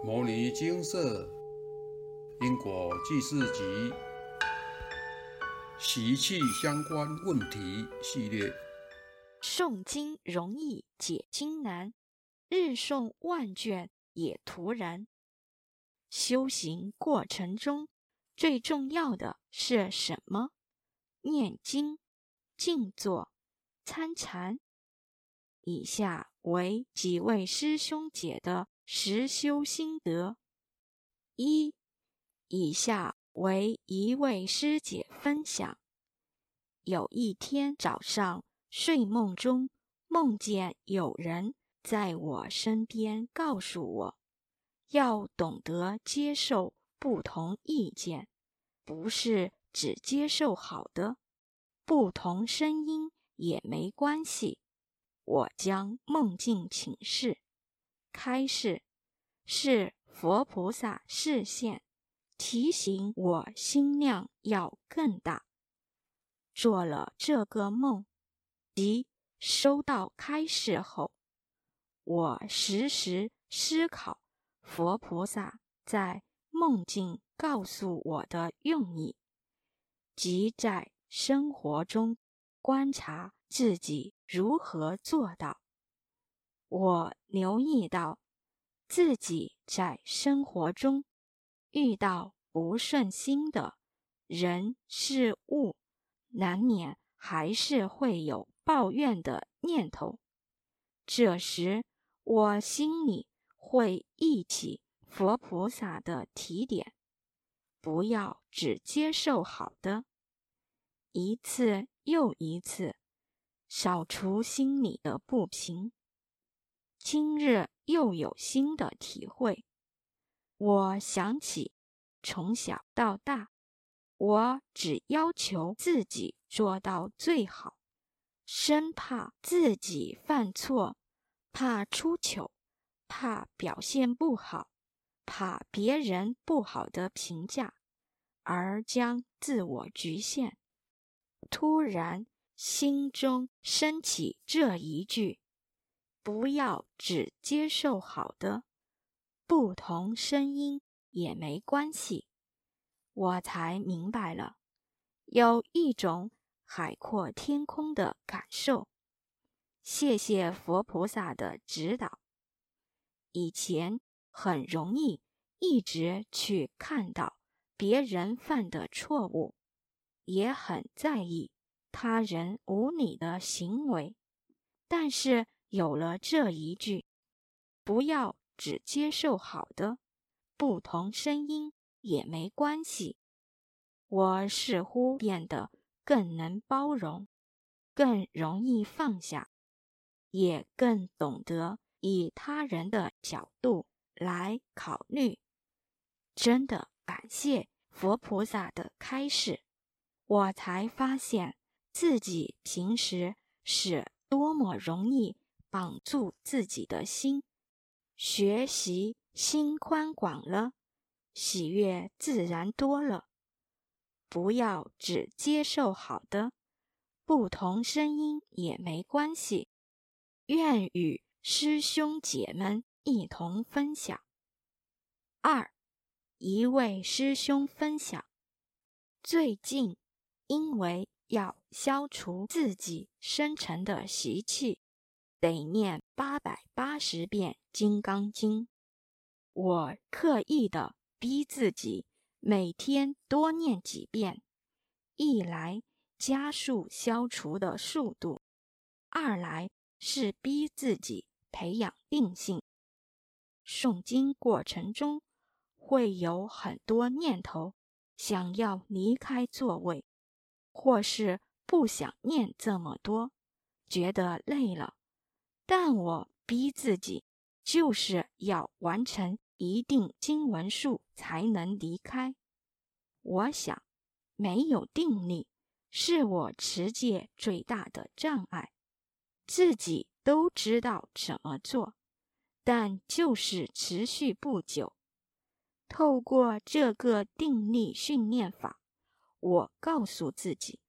《摩尼金色因果记事集》习气相关问题系列，诵经容易解经难，日诵万卷也徒然。修行过程中最重要的是什么？念经、静坐、参禅。以下为几位师兄姐的实修心得。一，以下为一位师姐分享：有一天早上睡梦中，梦见有人在我身边告诉我，要懂得接受不同意见，不是只接受好的，不同声音也没关系。我将梦境请示，开示是佛菩萨示现，提醒我心量要更大。做了这个梦，即收到开示后，我时时思考佛菩萨在梦境告诉我的用意，即在生活中观察自己。如何做到？我留意到自己在生活中遇到不顺心的人事物，难免还是会有抱怨的念头。这时，我心里会忆起佛菩萨的提点：不要只接受好的，一次又一次。扫除心里的不平。今日又有新的体会。我想起从小到大，我只要求自己做到最好，生怕自己犯错，怕出糗，怕表现不好，怕别人不好的评价，而将自我局限。突然。心中升起这一句：“不要只接受好的，不同声音也没关系。”我才明白了，有一种海阔天空的感受。谢谢佛菩萨的指导。以前很容易一直去看到别人犯的错误，也很在意。他人无理的行为，但是有了这一句，不要只接受好的，不同声音也没关系。我似乎变得更能包容，更容易放下，也更懂得以他人的角度来考虑。真的感谢佛菩萨的开示，我才发现。自己平时是多么容易绑住自己的心，学习心宽广了，喜悦自然多了。不要只接受好的，不同声音也没关系。愿与师兄姐们一同分享。二，一位师兄分享，最近因为。要消除自己生成的习气，得念八百八十遍《金刚经》。我刻意的逼自己每天多念几遍，一来加速消除的速度，二来是逼自己培养定性。诵经过程中会有很多念头，想要离开座位。或是不想念这么多，觉得累了，但我逼自己，就是要完成一定经文数才能离开。我想，没有定力是我持戒最大的障碍，自己都知道怎么做，但就是持续不久。透过这个定力训练法。我告诉自己，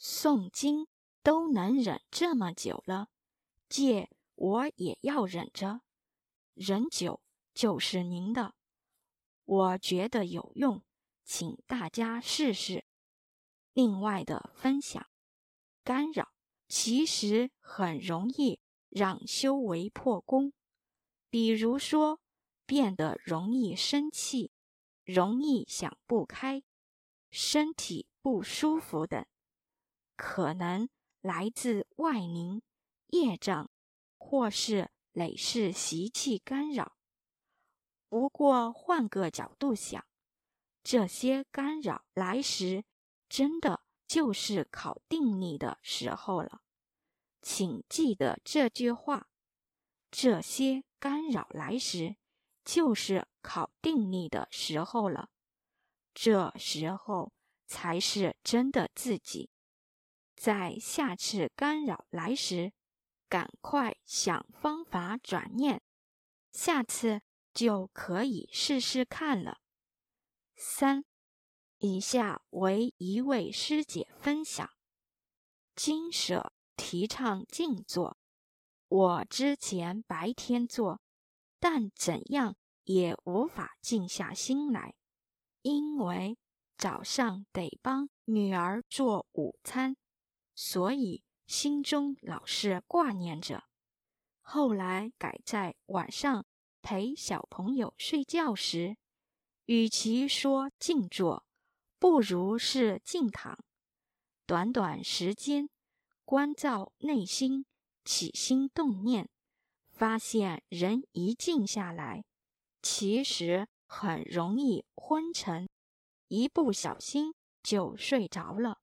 诵经都能忍这么久了，戒我也要忍着，忍久就是您的，我觉得有用，请大家试试。另外的分享，干扰其实很容易让修为破功，比如说变得容易生气，容易想不开，身体不舒服等，可能来自外灵、业障，或是累世习气干扰。不过换个角度想，这些干扰来时，真的就是考定力的时候了。请记得这句话：这些干扰来时，就是考定力的时候了。这时候才是真的自己。在下次干扰来时，赶快想方法转念，下次。就可以试试看了。三，以下为一位师姐分享：金舍提倡静坐，我之前白天做，但怎样也无法静下心来，因为早上得帮女儿做午餐，所以心中老是挂念着。后来改在晚上。陪小朋友睡觉时，与其说静坐，不如是静躺。短短时间，关照内心，起心动念，发现人一静下来，其实很容易昏沉，一不小心就睡着了。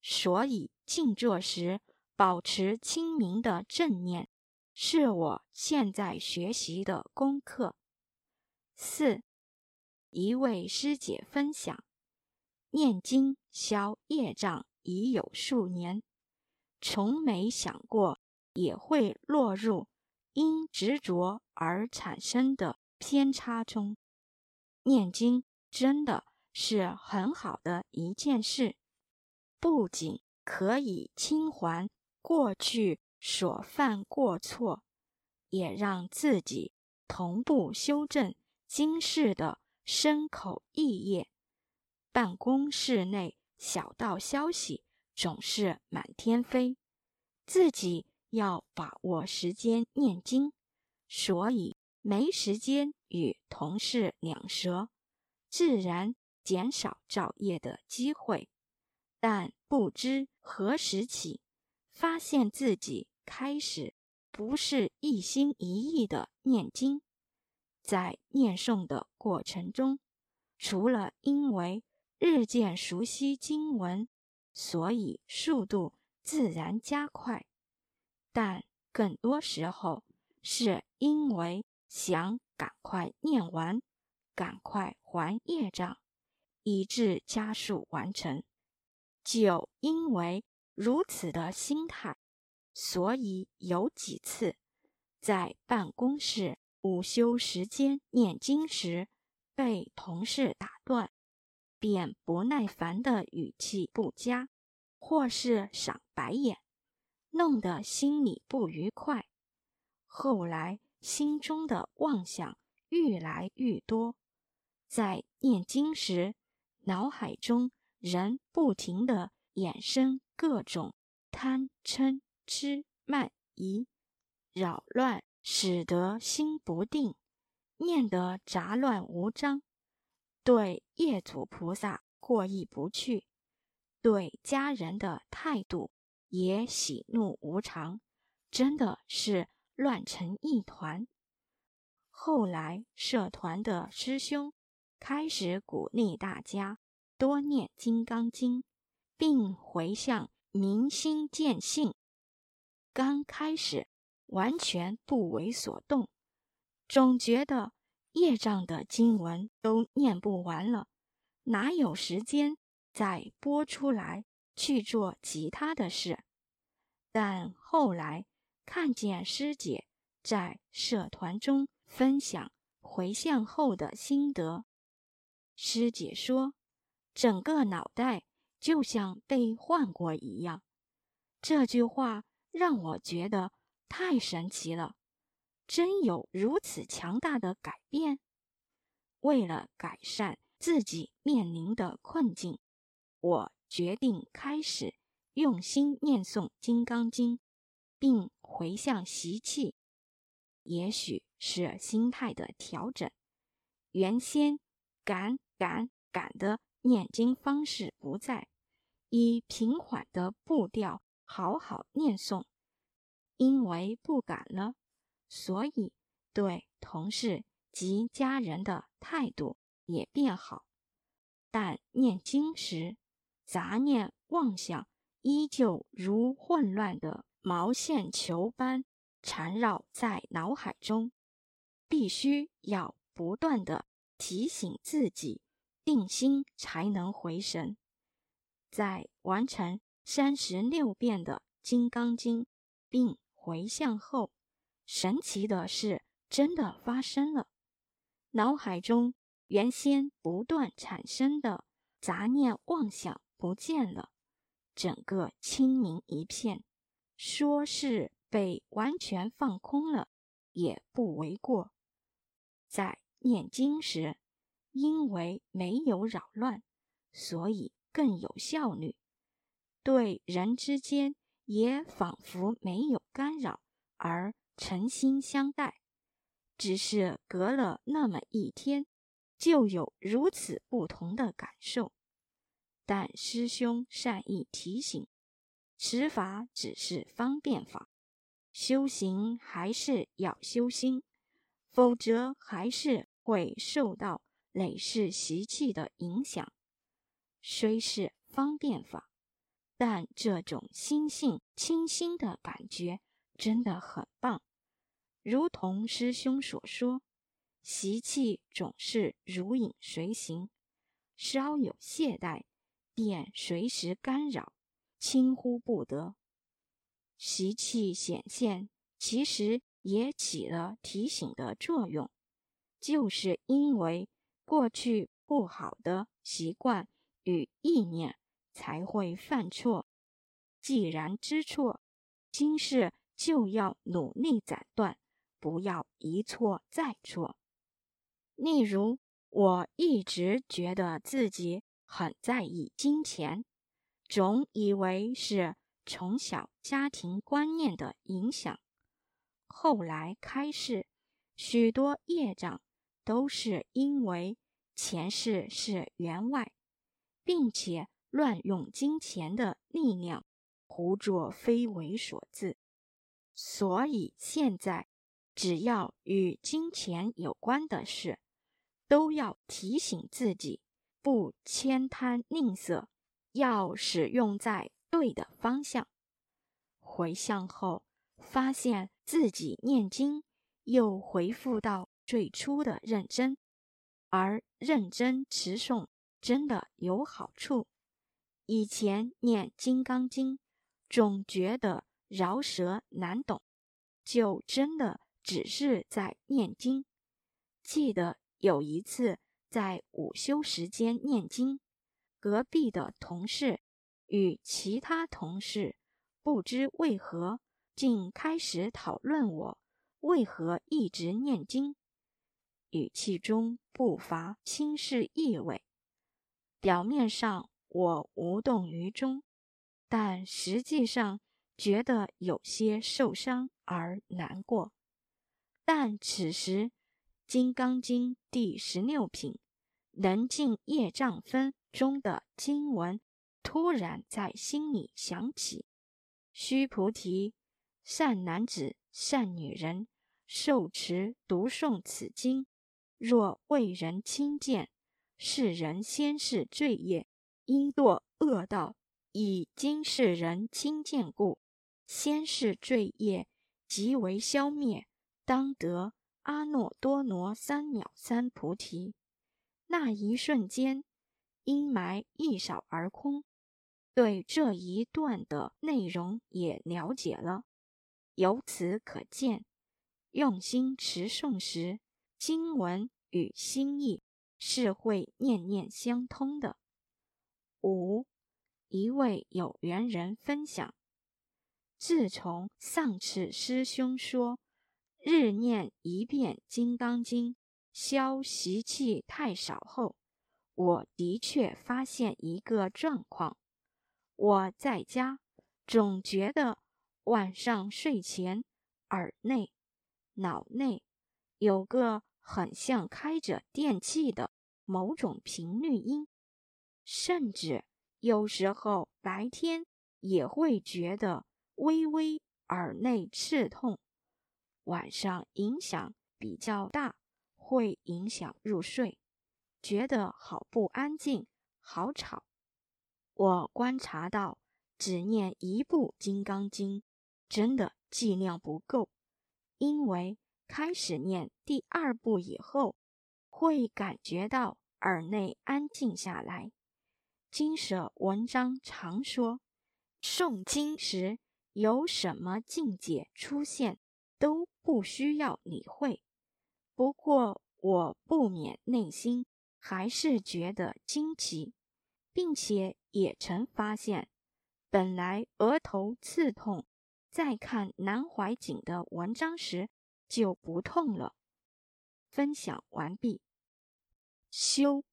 所以静坐时，保持清明的正念。是我现在学习的功课。四，一位师姐分享：念经消业障已有数年，从没想过也会落入因执着而产生的偏差中。念经真的是很好的一件事，不仅可以清还过去。所犯过错，也让自己同步修正今世的身口意业。办公室内小道消息总是满天飞，自己要把握时间念经，所以没时间与同事两舌，自然减少造业的机会。但不知何时起，发现自己。开始不是一心一意的念经，在念诵的过程中，除了因为日渐熟悉经文，所以速度自然加快，但更多时候是因为想赶快念完，赶快还业障，以致加速完成。就因为如此的心态。所以有几次在办公室午休时间念经时，被同事打断，便不耐烦的语气不佳，或是赏白眼，弄得心里不愉快。后来心中的妄想愈来愈多，在念经时，脑海中人不停的衍生各种贪嗔。痴慢疑扰乱，使得心不定，念得杂乱无章，对业主菩萨过意不去，对家人的态度也喜怒无常，真的是乱成一团。后来社团的师兄开始鼓励大家多念《金刚经》，并回向明心见性。刚开始完全不为所动，总觉得业障的经文都念不完了，哪有时间再播出来去做其他的事？但后来看见师姐在社团中分享回向后的心得，师姐说，整个脑袋就像被换过一样。这句话。让我觉得太神奇了，真有如此强大的改变？为了改善自己面临的困境，我决定开始用心念诵《金刚经》，并回向习气。也许是心态的调整，原先赶赶赶的念经方式不在，以平缓的步调好好念诵。因为不敢了，所以对同事及家人的态度也变好。但念经时，杂念妄想依旧如混乱的毛线球般缠绕在脑海中，必须要不断的提醒自己定心，才能回神。在完成三十六遍的《金刚经》，并回向后，神奇的事真的发生了。脑海中原先不断产生的杂念妄想不见了，整个清明一片，说是被完全放空了，也不为过。在念经时，因为没有扰乱，所以更有效率。对人之间。也仿佛没有干扰，而诚心相待。只是隔了那么一天，就有如此不同的感受。但师兄善意提醒，此法只是方便法，修行还是要修心，否则还是会受到累世习气的影响。虽是方便法。但这种心性清新的感觉真的很棒，如同师兄所说，习气总是如影随形，稍有懈怠，便随时干扰，轻忽不得。习气显现，其实也起了提醒的作用，就是因为过去不好的习惯与意念。才会犯错。既然知错，今世就要努力斩断，不要一错再错。例如，我一直觉得自己很在意金钱，总以为是从小家庭观念的影响。后来开始，许多业障都是因为前世是员外，并且。乱用金钱的力量，胡作非为所致。所以现在，只要与金钱有关的事，都要提醒自己，不悭贪吝啬，要使用在对的方向。回向后，发现自己念经又回复到最初的认真，而认真持诵真的有好处。以前念《金刚经》，总觉得饶舌难懂，就真的只是在念经。记得有一次在午休时间念经，隔壁的同事与其他同事不知为何竟开始讨论我为何一直念经，语气中不乏轻视意味，表面上。我无动于衷，但实际上觉得有些受伤而难过。但此时，《金刚经》第十六品“能尽业障分”中的经文突然在心里响起：“须菩提，善男子、善女人，受持读诵此经，若为人轻贱，是人先是罪业。”因堕恶道，以今世人轻贱故，先是罪业即为消灭，当得阿耨多罗三藐三菩提。那一瞬间，阴霾一扫而空。对这一段的内容也了解了，由此可见，用心持诵时，经文与心意是会念念相通的。五，一位有缘人分享：自从上次师兄说日念一遍《金刚经》，消习气太少后，我的确发现一个状况：我在家总觉得晚上睡前耳内、脑内有个很像开着电器的某种频率音，甚至有时候白天也会觉得微微耳内刺痛。晚上影响比较大，会影响入睡，觉得好不安静，好吵。我观察到，只念一部《金刚经》，真的剂量不够，因为开始念第二部以后，会感觉到耳内安静下来。经舍文章常说，诵经时有什么境界出现？都不需要理会。不过，我不免内心还是觉得惊奇，并且也曾发现，本来额头刺痛，在看南怀瑾的文章时就不痛了。分享完毕。修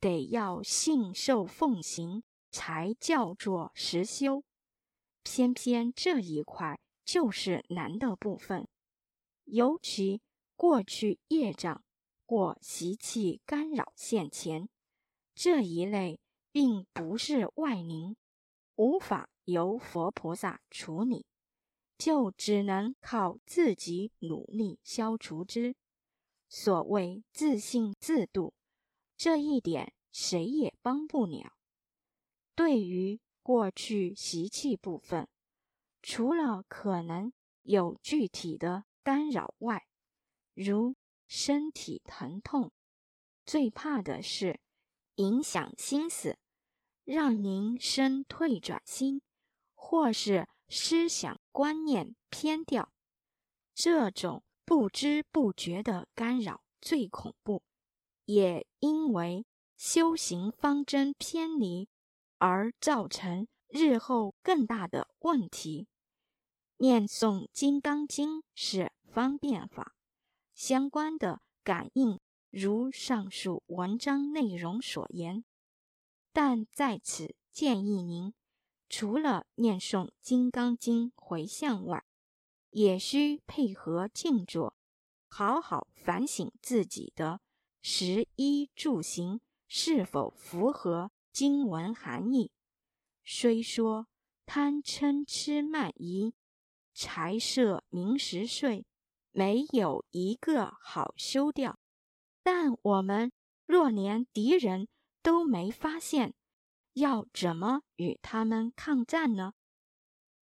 得要信受奉行，才叫做实修。偏偏这一块。就是难的部分，尤其过去业障或习气干扰现前这一类，并不是外灵，无法由佛菩萨处理，就只能靠自己努力消除之。所谓自信自度，这一点谁也帮不了。对于过去习气部分。除了可能有具体的干扰外，如身体疼痛，最怕的是影响心思，让您生退转心，或是思想观念偏掉。这种不知不觉的干扰最恐怖，也因为修行方针偏离而造成日后更大的问题。念诵《金刚经》是方便法，相关的感应如上述文章内容所言。但在此建议您，除了念诵《金刚经》回向外，也需配合静坐，好好反省自己的食衣住行是否符合经文含义。虽说贪嗔痴慢疑。财色名食睡，没有一个好修掉。但我们若连敌人都没发现，要怎么与他们抗战呢？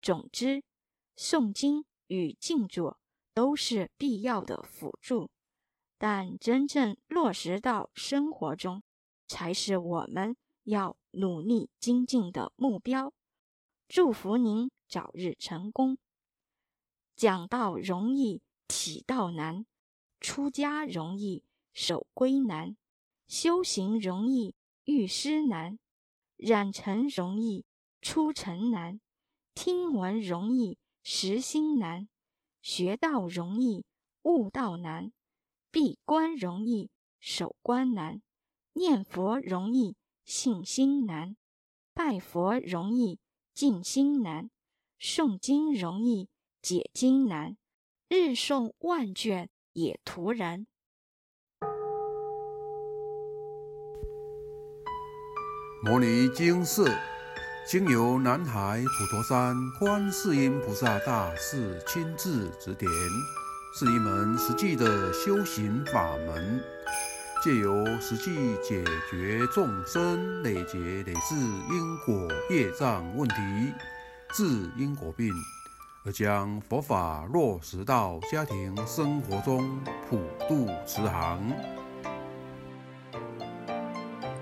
总之，诵经与静坐都是必要的辅助，但真正落实到生活中，才是我们要努力精进的目标。祝福您早日成功。讲道容易，体道难；出家容易，守规难；修行容易，遇师难；染尘容易，出尘难；听闻容易，实心难；学道容易，悟道难；闭关容易，守关难；念佛容易，信心难；拜佛容易，静心难；诵经容易。解经难，日诵万卷也徒然。摩尼经释，经由南海普陀山观世音菩萨大士亲自指点，是一门实际的修行法门，借由实际解决众生累劫累世因果业障问题，治因果病。而将佛法落实到家庭生活中，普度慈航。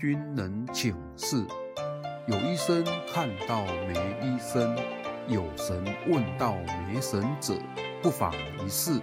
君能请示。有医生看到没医生，有神问到没神者，不妨一试。